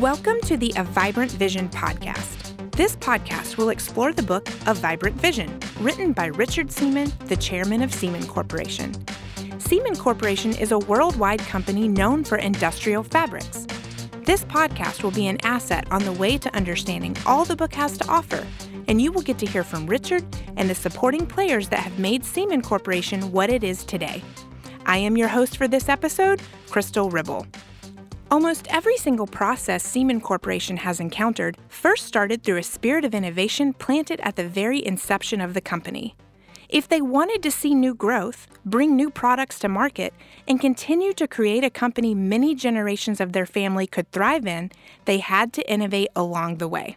Welcome to the A Vibrant Vision podcast. This podcast will explore the book A Vibrant Vision, written by Richard Seaman, the chairman of Seaman Corporation. Seaman Corporation is a worldwide company known for industrial fabrics. This podcast will be an asset on the way to understanding all the book has to offer, and you will get to hear from Richard and the supporting players that have made Seaman Corporation what it is today. I am your host for this episode, Crystal Ribble. Almost every single process Seaman Corporation has encountered first started through a spirit of innovation planted at the very inception of the company. If they wanted to see new growth, bring new products to market, and continue to create a company many generations of their family could thrive in, they had to innovate along the way.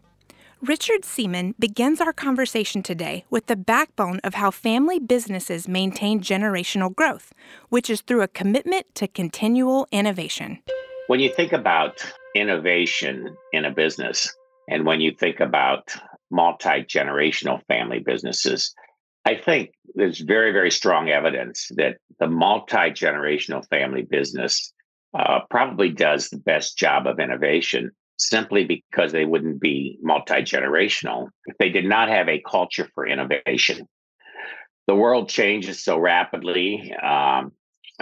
Richard Seaman begins our conversation today with the backbone of how family businesses maintain generational growth, which is through a commitment to continual innovation. When you think about innovation in a business, and when you think about multi generational family businesses, I think there's very, very strong evidence that the multi generational family business uh, probably does the best job of innovation simply because they wouldn't be multi generational if they did not have a culture for innovation. The world changes so rapidly. Um,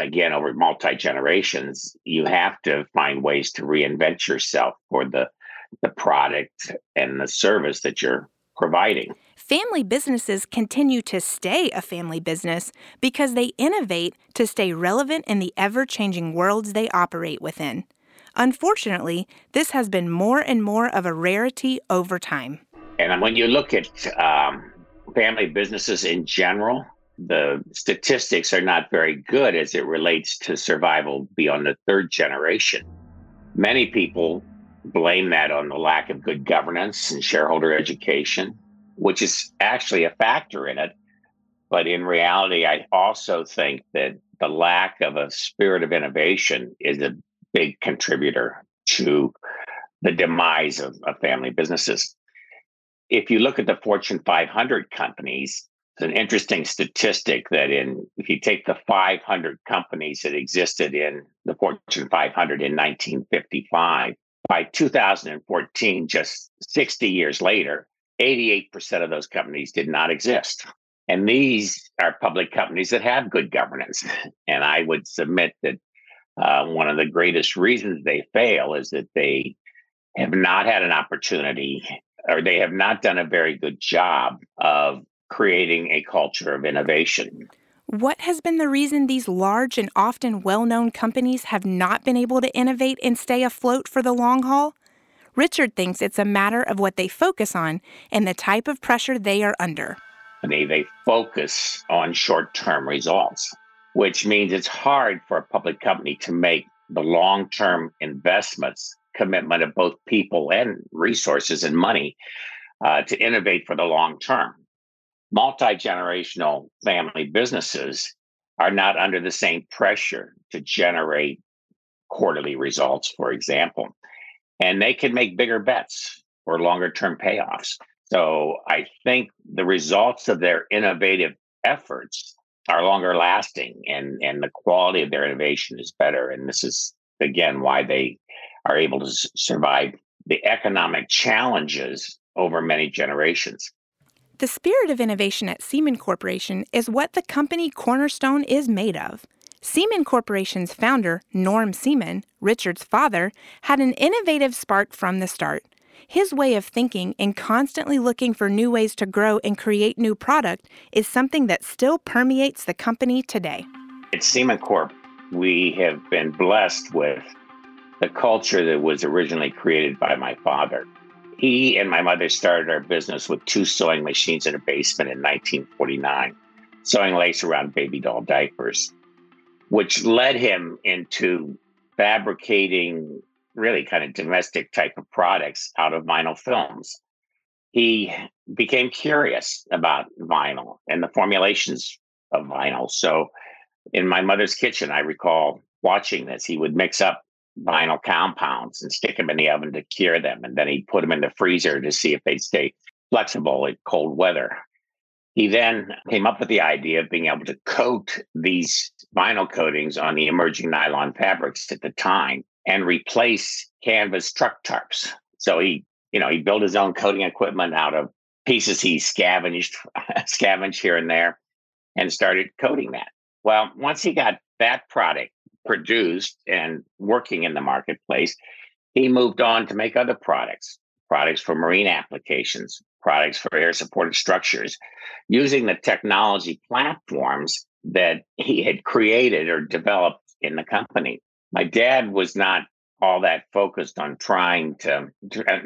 again over multi generations, you have to find ways to reinvent yourself for the the product and the service that you're providing. Family businesses continue to stay a family business because they innovate to stay relevant in the ever changing worlds they operate within. Unfortunately, this has been more and more of a rarity over time. And when you look at um, family businesses in general, the statistics are not very good as it relates to survival beyond the third generation. Many people blame that on the lack of good governance and shareholder education, which is actually a factor in it. But in reality, I also think that the lack of a spirit of innovation is a big contributor to the demise of, of family businesses. If you look at the Fortune 500 companies, it's an interesting statistic that in if you take the 500 companies that existed in the Fortune 500 in 1955, by 2014, just 60 years later, 88% of those companies did not exist. And these are public companies that have good governance. And I would submit that uh, one of the greatest reasons they fail is that they have not had an opportunity or they have not done a very good job of creating a culture of innovation. What has been the reason these large and often well known companies have not been able to innovate and stay afloat for the long haul? Richard thinks it's a matter of what they focus on and the type of pressure they are under. They, they focus on short term results, which means it's hard for a public company to make the long term investments commitment of both people and resources and money uh, to innovate for the long term multi generational family businesses are not under the same pressure to generate quarterly results, for example. And they can make bigger bets or longer term payoffs. So I think the results of their innovative efforts are longer lasting and, and the quality of their innovation is better. And this is, again, why they are able to survive the economic challenges over many generations. The spirit of innovation at Seaman Corporation is what the company Cornerstone is made of. Seaman Corporation's founder, Norm Seaman, Richard's father, had an innovative spark from the start. His way of thinking and constantly looking for new ways to grow and create new product is something that still permeates the company today. At Seaman Corp, we have been blessed with the culture that was originally created by my father. He and my mother started our business with two sewing machines in a basement in 1949, sewing lace around baby doll diapers, which led him into fabricating really kind of domestic type of products out of vinyl films. He became curious about vinyl and the formulations of vinyl. So, in my mother's kitchen, I recall watching this. He would mix up vinyl compounds and stick them in the oven to cure them. And then he'd put them in the freezer to see if they'd stay flexible in cold weather. He then came up with the idea of being able to coat these vinyl coatings on the emerging nylon fabrics at the time and replace canvas truck tarps. So he, you know, he built his own coating equipment out of pieces he scavenged, scavenged here and there, and started coating that. Well, once he got that product produced and working in the marketplace, he moved on to make other products, products for marine applications, products for air supported structures, using the technology platforms that he had created or developed in the company. My dad was not all that focused on trying to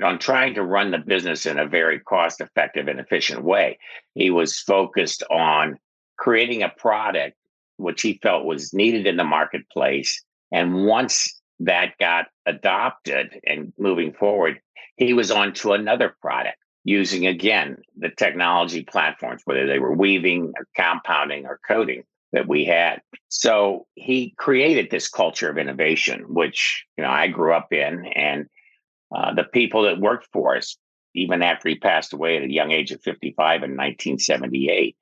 on trying to run the business in a very cost effective and efficient way. He was focused on creating a product which he felt was needed in the marketplace and once that got adopted and moving forward, he was on to another product using again the technology platforms, whether they were weaving or compounding or coating that we had. So he created this culture of innovation, which you know I grew up in, and uh, the people that worked for us, even after he passed away at a young age of 55 in 1978,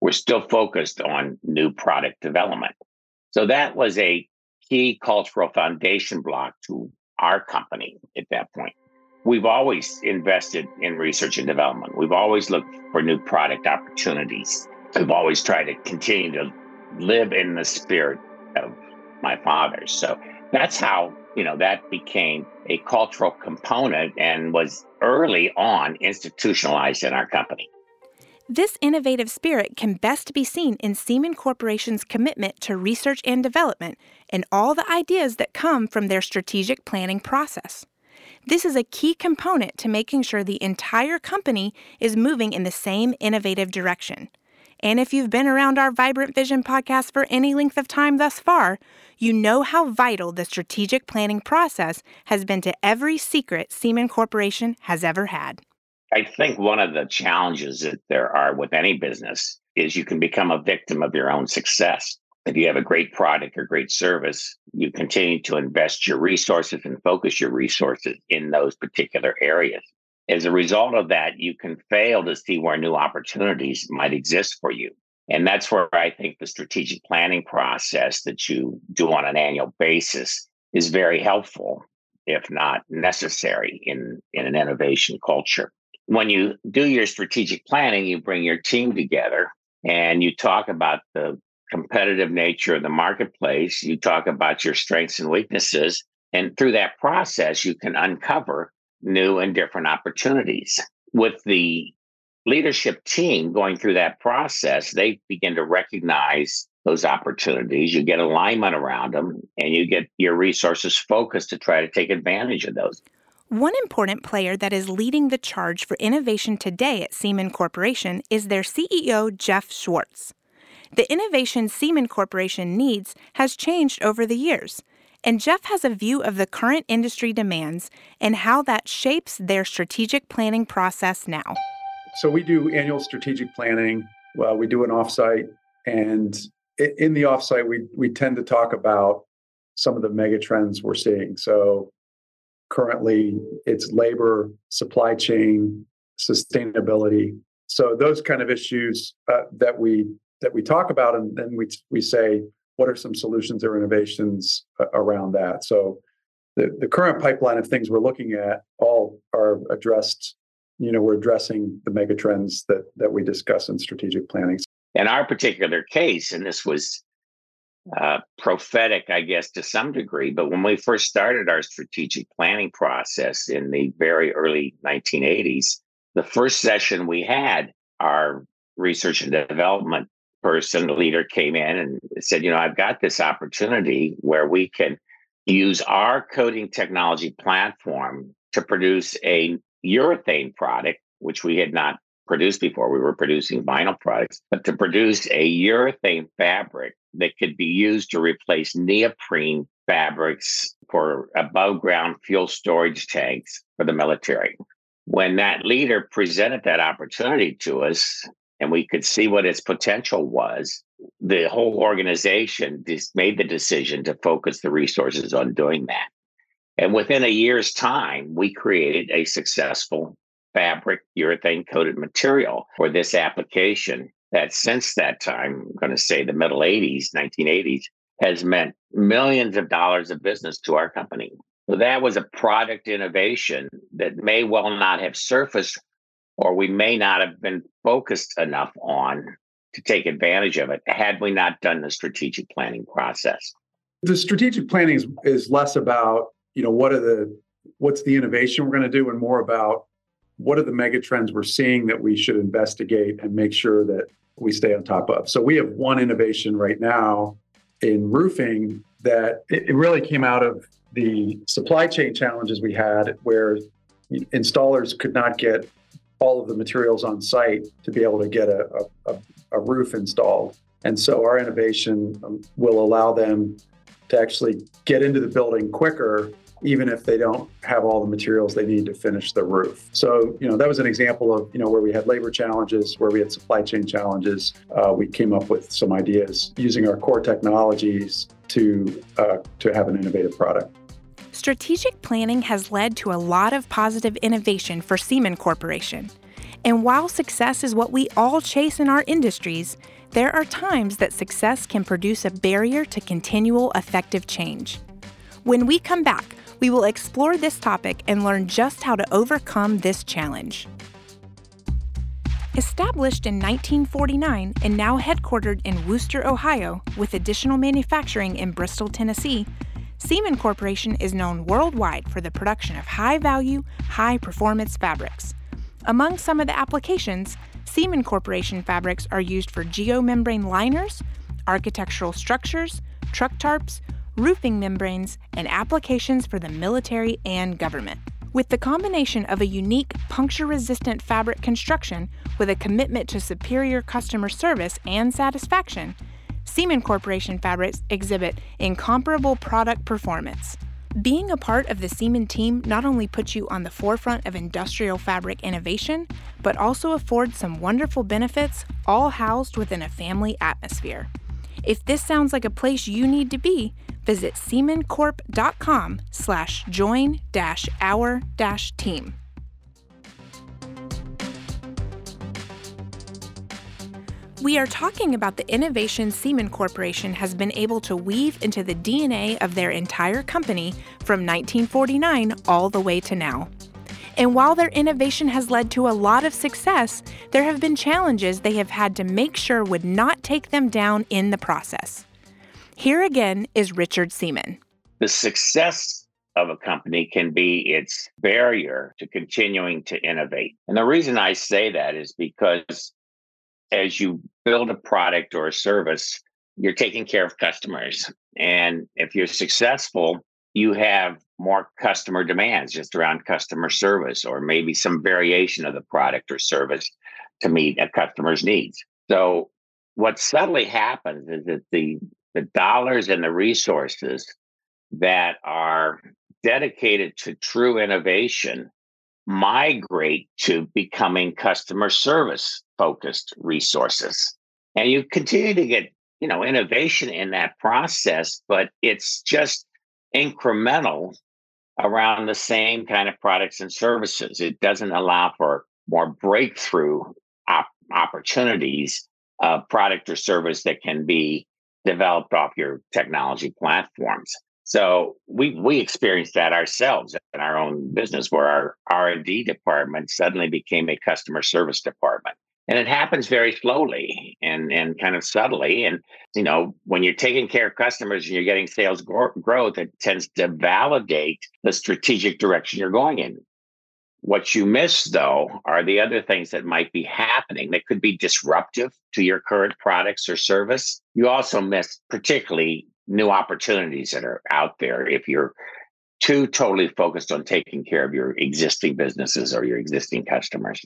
were still focused on new product development. So that was a key cultural foundation block to our company at that point. We've always invested in research and development. We've always looked for new product opportunities. We've always tried to continue to live in the spirit of my father. So that's how, you know, that became a cultural component and was early on institutionalized in our company. This innovative spirit can best be seen in Seaman Corporation's commitment to research and development and all the ideas that come from their strategic planning process. This is a key component to making sure the entire company is moving in the same innovative direction. And if you've been around our Vibrant Vision podcast for any length of time thus far, you know how vital the strategic planning process has been to every secret Seaman Corporation has ever had. I think one of the challenges that there are with any business is you can become a victim of your own success. If you have a great product or great service, you continue to invest your resources and focus your resources in those particular areas. As a result of that, you can fail to see where new opportunities might exist for you. And that's where I think the strategic planning process that you do on an annual basis is very helpful, if not necessary, in, in an innovation culture when you do your strategic planning, you bring your team together and you talk about the competitive nature of the marketplace. You talk about your strengths and weaknesses. And through that process, you can uncover new and different opportunities. With the leadership team going through that process, they begin to recognize those opportunities. You get alignment around them and you get your resources focused to try to take advantage of those. One important player that is leading the charge for innovation today at Seaman Corporation is their CEO, Jeff Schwartz. The innovation Seaman Corporation needs has changed over the years, and Jeff has a view of the current industry demands and how that shapes their strategic planning process now. So, we do annual strategic planning. Well, we do an offsite, and in the offsite, we, we tend to talk about some of the mega trends we're seeing. So, Currently, it's labor, supply chain, sustainability. So those kind of issues uh, that we that we talk about, and then we we say, what are some solutions or innovations uh, around that? So the, the current pipeline of things we're looking at all are addressed. You know, we're addressing the mega trends that that we discuss in strategic planning. In our particular case, and this was uh, prophetic, I guess, to some degree. But when we first started our strategic planning process in the very early 1980s, the first session we had, our research and development person, the leader came in and said, You know, I've got this opportunity where we can use our coating technology platform to produce a urethane product, which we had not produced before. We were producing vinyl products, but to produce a urethane fabric that could be used to replace neoprene fabrics for above ground fuel storage tanks for the military. When that leader presented that opportunity to us and we could see what its potential was, the whole organization made the decision to focus the resources on doing that. And within a year's time, we created a successful fabric urethane coated material for this application that since that time, I'm going to say the middle 80s, 1980s, has meant millions of dollars of business to our company. So that was a product innovation that may well not have surfaced, or we may not have been focused enough on to take advantage of it had we not done the strategic planning process. The strategic planning is, is less about, you know, what are the what's the innovation we're going to do and more about what are the mega trends we're seeing that we should investigate and make sure that we stay on top of. So we have one innovation right now in roofing that it really came out of the supply chain challenges we had where installers could not get all of the materials on site to be able to get a, a, a roof installed. And so our innovation um, will allow them to actually get into the building quicker even if they don't have all the materials they need to finish the roof. So, you know, that was an example of, you know, where we had labor challenges, where we had supply chain challenges. Uh, we came up with some ideas using our core technologies to uh, to have an innovative product. Strategic planning has led to a lot of positive innovation for Seaman Corporation. And while success is what we all chase in our industries, there are times that success can produce a barrier to continual effective change. When we come back, we will explore this topic and learn just how to overcome this challenge. Established in 1949 and now headquartered in Wooster, Ohio, with additional manufacturing in Bristol, Tennessee, Seaman Corporation is known worldwide for the production of high value, high performance fabrics. Among some of the applications, Seaman Corporation fabrics are used for geomembrane liners, architectural structures, truck tarps, roofing membranes, and applications for the military and government. With the combination of a unique puncture resistant fabric construction with a commitment to superior customer service and satisfaction, Seaman Corporation fabrics exhibit incomparable product performance. Being a part of the Seaman team not only puts you on the forefront of industrial fabric innovation, but also affords some wonderful benefits, all housed within a family atmosphere. If this sounds like a place you need to be, visit seamancorp.com slash join dash our dash team. We are talking about the innovation Seaman Corporation has been able to weave into the DNA of their entire company from 1949 all the way to now. And while their innovation has led to a lot of success, there have been challenges they have had to make sure would not take them down in the process. Here again is Richard Seaman. The success of a company can be its barrier to continuing to innovate. And the reason I say that is because as you build a product or a service, you're taking care of customers. And if you're successful, you have more customer demands just around customer service or maybe some variation of the product or service to meet a customer's needs. So what subtly happens is that the the dollars and the resources that are dedicated to true innovation migrate to becoming customer service focused resources. And you continue to get you know innovation in that process but it's just incremental around the same kind of products and services. It doesn't allow for more breakthrough op- opportunities of product or service that can be developed off your technology platforms. So we we experienced that ourselves in our own business, where our R and D department suddenly became a customer service department, and it happens very slowly and and kind of subtly. And you know, when you're taking care of customers and you're getting sales growth, it tends to validate the strategic direction you're going in. What you miss, though, are the other things that might be happening that could be disruptive to your current products or service. You also miss, particularly, new opportunities that are out there if you're too totally focused on taking care of your existing businesses or your existing customers.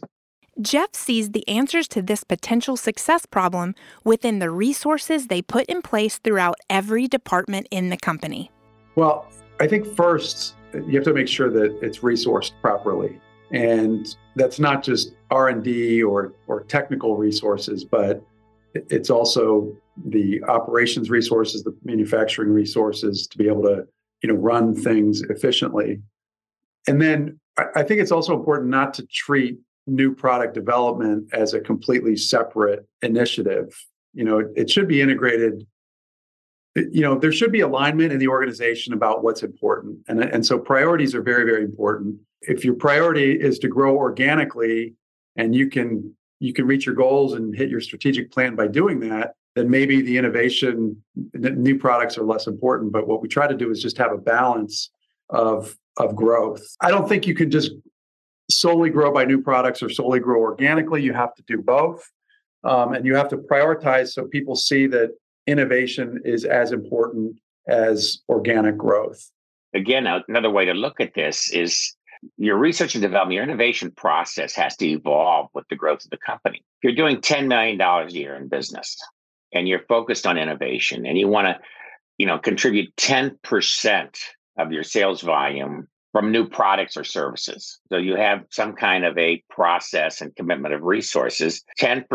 Jeff sees the answers to this potential success problem within the resources they put in place throughout every department in the company. Well, I think first you have to make sure that it's resourced properly. And that's not just r&d or, or technical resources but it's also the operations resources the manufacturing resources to be able to you know run things efficiently. And then i think it's also important not to treat new product development as a completely separate initiative. You know it, it should be integrated you know there should be alignment in the organization about what's important. And, and so priorities are very very important. If your priority is to grow organically and you can you can reach your goals and hit your strategic plan by doing that then maybe the innovation new products are less important. But what we try to do is just have a balance of of growth. I don't think you can just solely grow by new products or solely grow organically. You have to do both. Um, and you have to prioritize so people see that innovation is as important as organic growth. Again, another way to look at this is your research and development, your innovation process has to evolve with the growth of the company. If you're doing $10 million a year in business and you're focused on innovation and you want to, you know, contribute 10% of your sales volume from new products or services. So you have some kind of a process and commitment of resources. 10%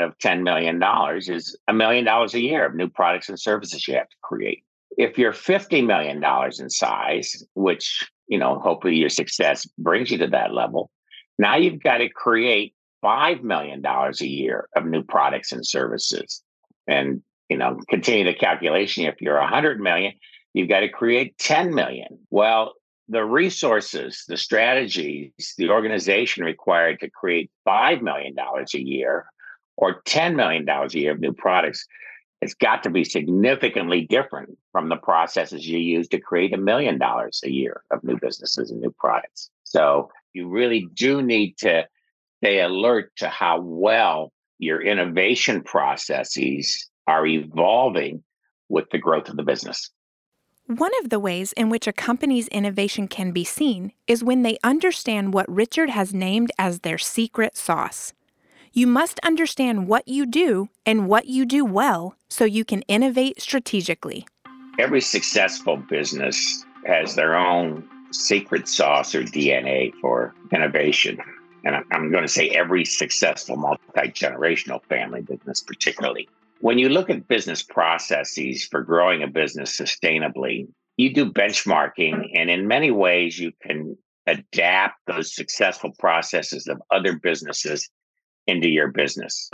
of $10 million is a million dollars a year of new products and services you have to create. If you're $50 million in size, which, you know, hopefully your success brings you to that level, now you've got to create $5 million a year of new products and services. And, you know, continue the calculation. If you're 100 million, you've got to create 10 million. Well, the resources, the strategies, the organization required to create $5 million a year or $10 million a year of new products, it's got to be significantly different from the processes you use to create a million dollars a year of new businesses and new products. So you really do need to stay alert to how well your innovation processes are evolving with the growth of the business. One of the ways in which a company's innovation can be seen is when they understand what Richard has named as their secret sauce. You must understand what you do and what you do well so you can innovate strategically. Every successful business has their own secret sauce or DNA for innovation. And I'm going to say every successful multi generational family business, particularly. When you look at business processes for growing a business sustainably, you do benchmarking, mm-hmm. and in many ways, you can adapt those successful processes of other businesses into your business.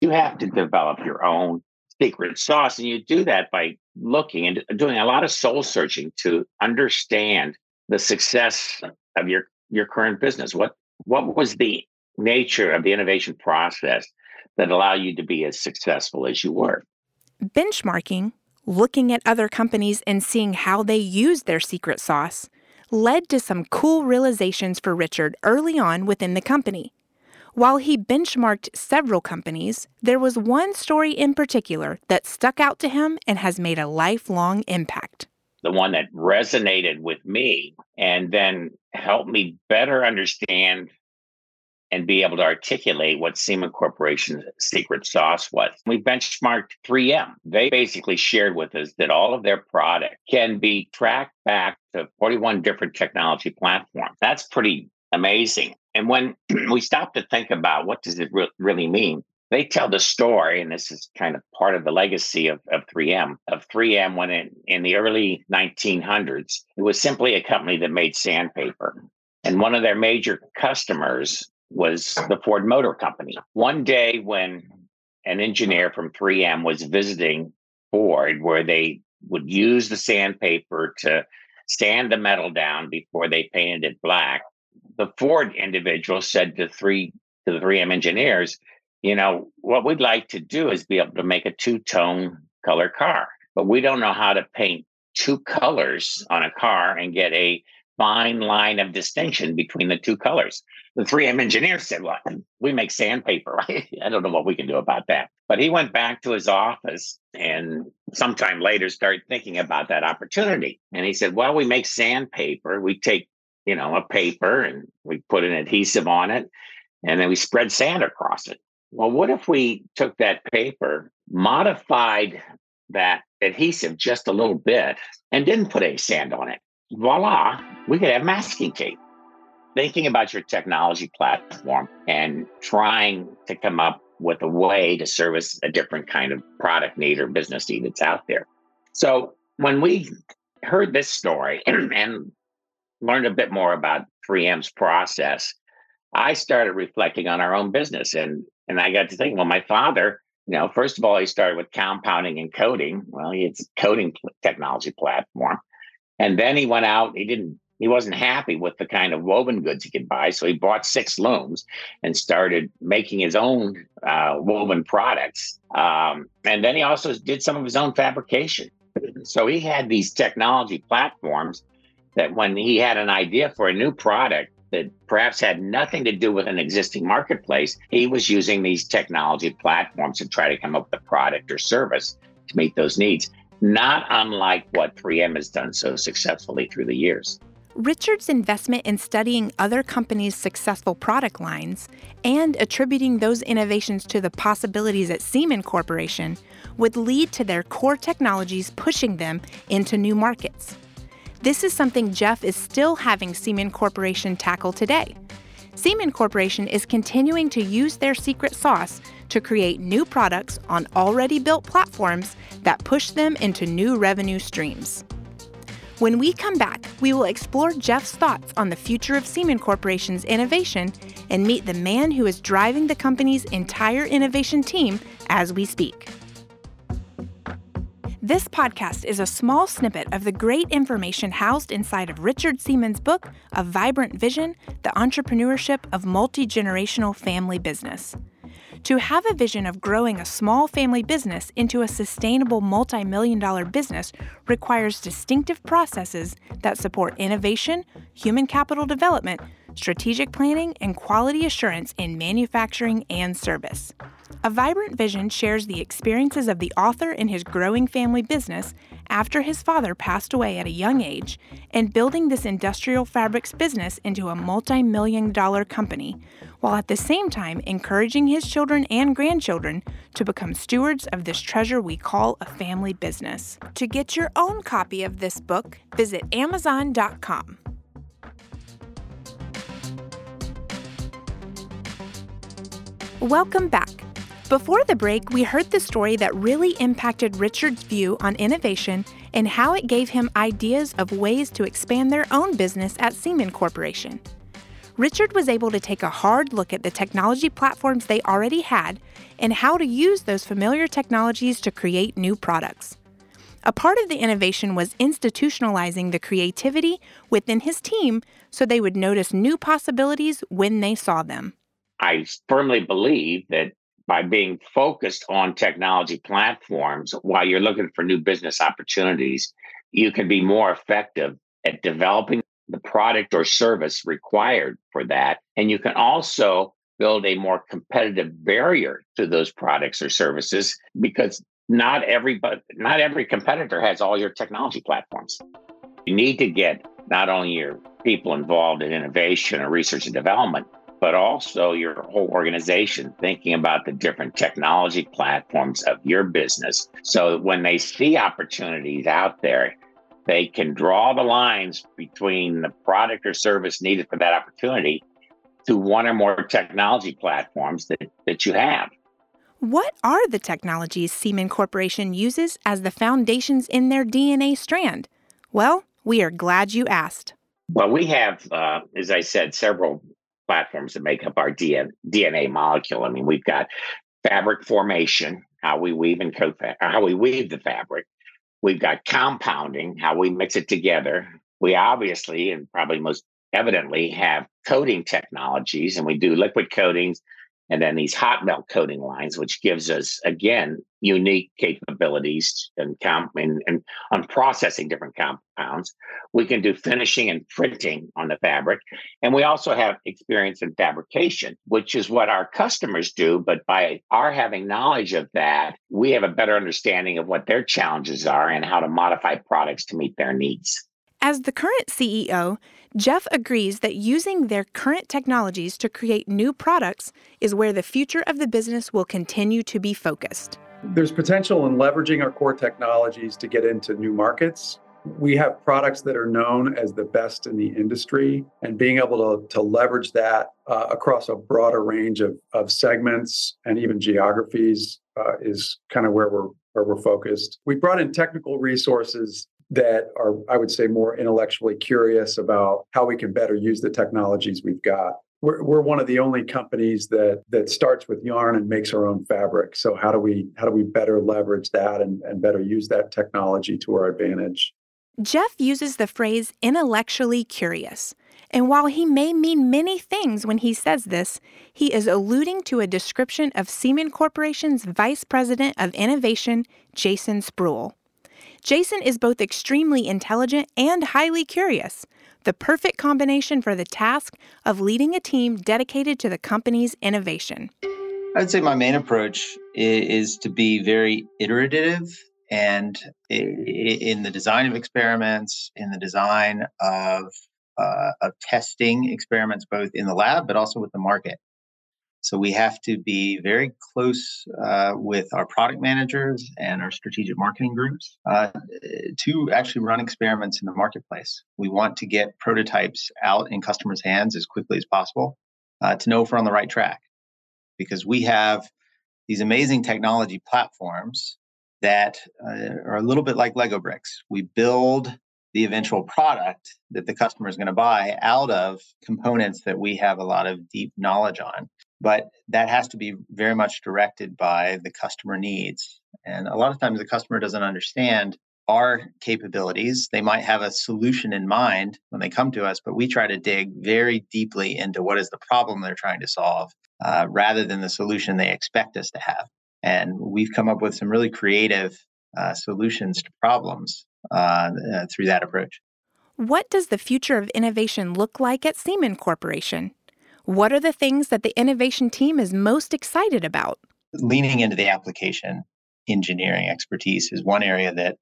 You have to develop your own secret sauce, and you do that by looking and doing a lot of soul searching to understand the success of your your current business. What what was the nature of the innovation process that allow you to be as successful as you were. Benchmarking, looking at other companies and seeing how they use their secret sauce, led to some cool realizations for Richard early on within the company. While he benchmarked several companies, there was one story in particular that stuck out to him and has made a lifelong impact. The one that resonated with me and then helped me better understand and be able to articulate what Seaman Corporation's secret sauce was. We benchmarked 3M. They basically shared with us that all of their product can be tracked back to 41 different technology platforms. That's pretty amazing. And when we stop to think about what does it re- really mean, they tell the story, and this is kind of part of the legacy of, of 3M. Of 3M, when in, in the early 1900s, it was simply a company that made sandpaper. And one of their major customers was the Ford Motor Company. One day when an engineer from 3M was visiting Ford, where they would use the sandpaper to sand the metal down before they painted it black, the Ford individual said to three to the 3M engineers, you know, what we'd like to do is be able to make a two-tone color car, but we don't know how to paint two colors on a car and get a fine line of distinction between the two colors. The 3M engineer said, Well, we make sandpaper. I don't know what we can do about that. But he went back to his office and sometime later started thinking about that opportunity. And he said, Well, we make sandpaper. We take, you know, a paper and we put an adhesive on it and then we spread sand across it. Well, what if we took that paper, modified that adhesive just a little bit, and didn't put any sand on it? Voila, we could have masking tape. Thinking about your technology platform and trying to come up with a way to service a different kind of product need or business need that's out there. So when we heard this story and learned a bit more about 3M's process, I started reflecting on our own business and and I got to think, well, my father You know, first of all, he started with compounding and coating. Well, it's a coating technology platform. And then he went out, he didn't he wasn't happy with the kind of woven goods he could buy. So he bought six looms and started making his own uh, woven products. Um, and then he also did some of his own fabrication. So he had these technology platforms that when he had an idea for a new product that perhaps had nothing to do with an existing marketplace, he was using these technology platforms to try to come up with a product or service to meet those needs, not unlike what 3M has done so successfully through the years. Richard's investment in studying other companies' successful product lines and attributing those innovations to the possibilities at Seaman Corporation would lead to their core technologies pushing them into new markets. This is something Jeff is still having Seaman Corporation tackle today. Seaman Corporation is continuing to use their secret sauce to create new products on already built platforms that push them into new revenue streams. When we come back, we will explore Jeff's thoughts on the future of Seaman Corporation's innovation and meet the man who is driving the company's entire innovation team as we speak. This podcast is a small snippet of the great information housed inside of Richard Seaman's book, A Vibrant Vision The Entrepreneurship of Multi Generational Family Business. To have a vision of growing a small family business into a sustainable multi million dollar business requires distinctive processes that support innovation, human capital development, strategic planning, and quality assurance in manufacturing and service. A Vibrant Vision shares the experiences of the author in his growing family business after his father passed away at a young age and building this industrial fabrics business into a multi million dollar company, while at the same time encouraging his children and grandchildren to become stewards of this treasure we call a family business. To get your own copy of this book, visit Amazon.com. Welcome back. Before the break, we heard the story that really impacted Richard's view on innovation and how it gave him ideas of ways to expand their own business at Seaman Corporation. Richard was able to take a hard look at the technology platforms they already had and how to use those familiar technologies to create new products. A part of the innovation was institutionalizing the creativity within his team so they would notice new possibilities when they saw them. I firmly believe that by being focused on technology platforms while you're looking for new business opportunities, you can be more effective at developing the product or service required for that. And you can also build a more competitive barrier to those products or services because not everybody not every competitor has all your technology platforms. You need to get not only your people involved in innovation or research and development, but also your whole organization thinking about the different technology platforms of your business. So when they see opportunities out there, they can draw the lines between the product or service needed for that opportunity to one or more technology platforms that, that you have. What are the technologies Seaman Corporation uses as the foundations in their DNA strand? Well, we are glad you asked. Well, we have, uh, as I said, several platforms that make up our DNA molecule. I mean, we've got fabric formation, how we weave and coat, how we weave the fabric. We've got compounding, how we mix it together. We obviously, and probably most evidently, have coating technologies, and we do liquid coatings, and then these hot melt coating lines, which gives us again unique capabilities and comp and, and on processing different compounds. We can do finishing and printing on the fabric, and we also have experience in fabrication, which is what our customers do. But by our having knowledge of that, we have a better understanding of what their challenges are and how to modify products to meet their needs. As the current CEO, Jeff agrees that using their current technologies to create new products is where the future of the business will continue to be focused. There's potential in leveraging our core technologies to get into new markets. We have products that are known as the best in the industry, and being able to, to leverage that uh, across a broader range of, of segments and even geographies uh, is kind of where we're where we're focused. We brought in technical resources that are, I would say, more intellectually curious about how we can better use the technologies we've got. We're, we're one of the only companies that that starts with yarn and makes our own fabric. So how do we how do we better leverage that and, and better use that technology to our advantage? Jeff uses the phrase intellectually curious. And while he may mean many things when he says this, he is alluding to a description of Seaman Corporation's Vice President of Innovation, Jason Spruill. Jason is both extremely intelligent and highly curious, the perfect combination for the task of leading a team dedicated to the company's innovation. I'd say my main approach is to be very iterative and in the design of experiments, in the design of uh, of testing experiments both in the lab but also with the market. So we have to be very close uh, with our product managers and our strategic marketing groups uh, to actually run experiments in the marketplace. We want to get prototypes out in customers' hands as quickly as possible uh, to know if we're on the right track. Because we have these amazing technology platforms that uh, are a little bit like Lego bricks. We build the eventual product that the customer is going to buy out of components that we have a lot of deep knowledge on. But that has to be very much directed by the customer needs. And a lot of times the customer doesn't understand our capabilities. They might have a solution in mind when they come to us, but we try to dig very deeply into what is the problem they're trying to solve uh, rather than the solution they expect us to have. And we've come up with some really creative uh, solutions to problems uh, uh, through that approach. What does the future of innovation look like at Seaman Corporation? What are the things that the innovation team is most excited about? Leaning into the application engineering expertise is one area that,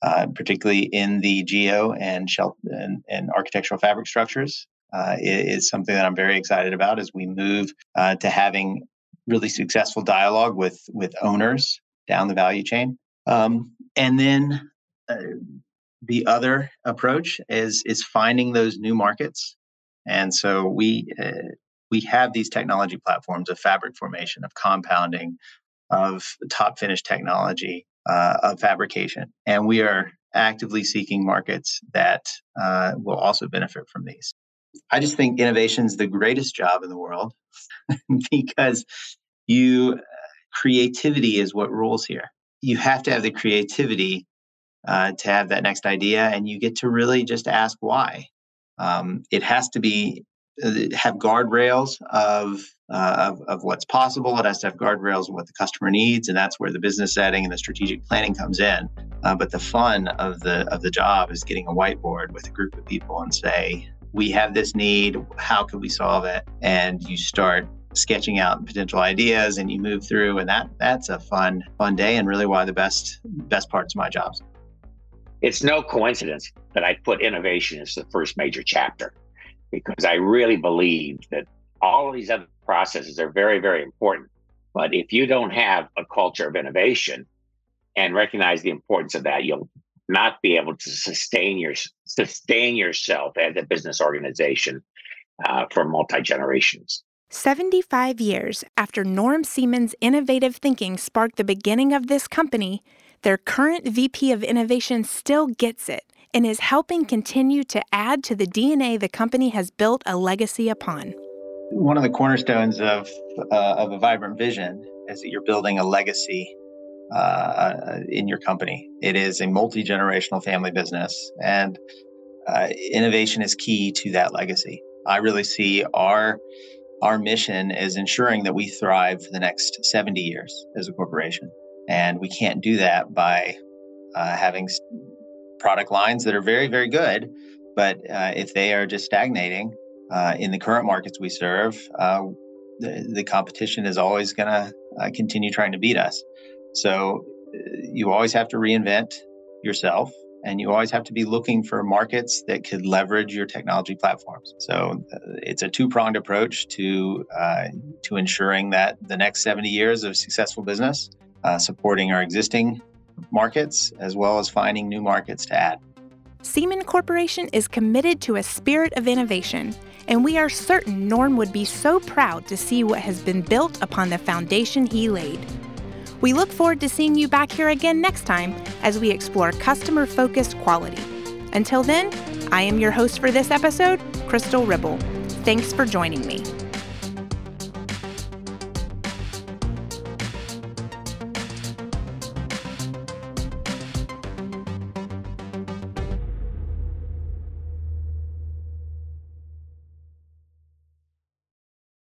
uh, particularly in the geo and, shell and, and architectural fabric structures, uh, is something that I'm very excited about as we move uh, to having really successful dialogue with with owners down the value chain. Um, and then uh, the other approach is is finding those new markets. And so we uh, we have these technology platforms of fabric formation, of compounding, of top finish technology, uh, of fabrication, and we are actively seeking markets that uh, will also benefit from these. I just think innovation is the greatest job in the world because you creativity is what rules here. You have to have the creativity uh, to have that next idea, and you get to really just ask why. Um, it has to be uh, have guardrails of, uh, of, of what's possible. It has to have guardrails of what the customer needs, and that's where the business setting and the strategic planning comes in. Uh, but the fun of the of the job is getting a whiteboard with a group of people and say, "We have this need. How can we solve it?" And you start sketching out potential ideas, and you move through, and that that's a fun fun day, and really one of the best best parts of my jobs. It's no coincidence that I put innovation as the first major chapter because I really believe that all of these other processes are very, very important. But if you don't have a culture of innovation and recognize the importance of that, you'll not be able to sustain your sustain yourself as a business organization uh, for multi generations. 75 years after Norm Seaman's innovative thinking sparked the beginning of this company, their current VP of Innovation still gets it and is helping continue to add to the DNA the company has built a legacy upon. One of the cornerstones of, uh, of a vibrant vision is that you're building a legacy uh, in your company. It is a multi generational family business, and uh, innovation is key to that legacy. I really see our our mission is ensuring that we thrive for the next 70 years as a corporation. And we can't do that by uh, having product lines that are very, very good. But uh, if they are just stagnating uh, in the current markets we serve, uh, the, the, competition is always going to uh, continue trying to beat us. So uh, you always have to reinvent yourself and you always have to be looking for markets that could leverage your technology platforms. So uh, it's a two-pronged approach to uh, to ensuring that the next 70 years of successful business uh, supporting our existing markets as well as finding new markets to add. Seaman Corporation is committed to a spirit of innovation, and we are certain Norm would be so proud to see what has been built upon the foundation he laid. We look forward to seeing you back here again next time as we explore customer focused quality. Until then, I am your host for this episode, Crystal Ribble. Thanks for joining me.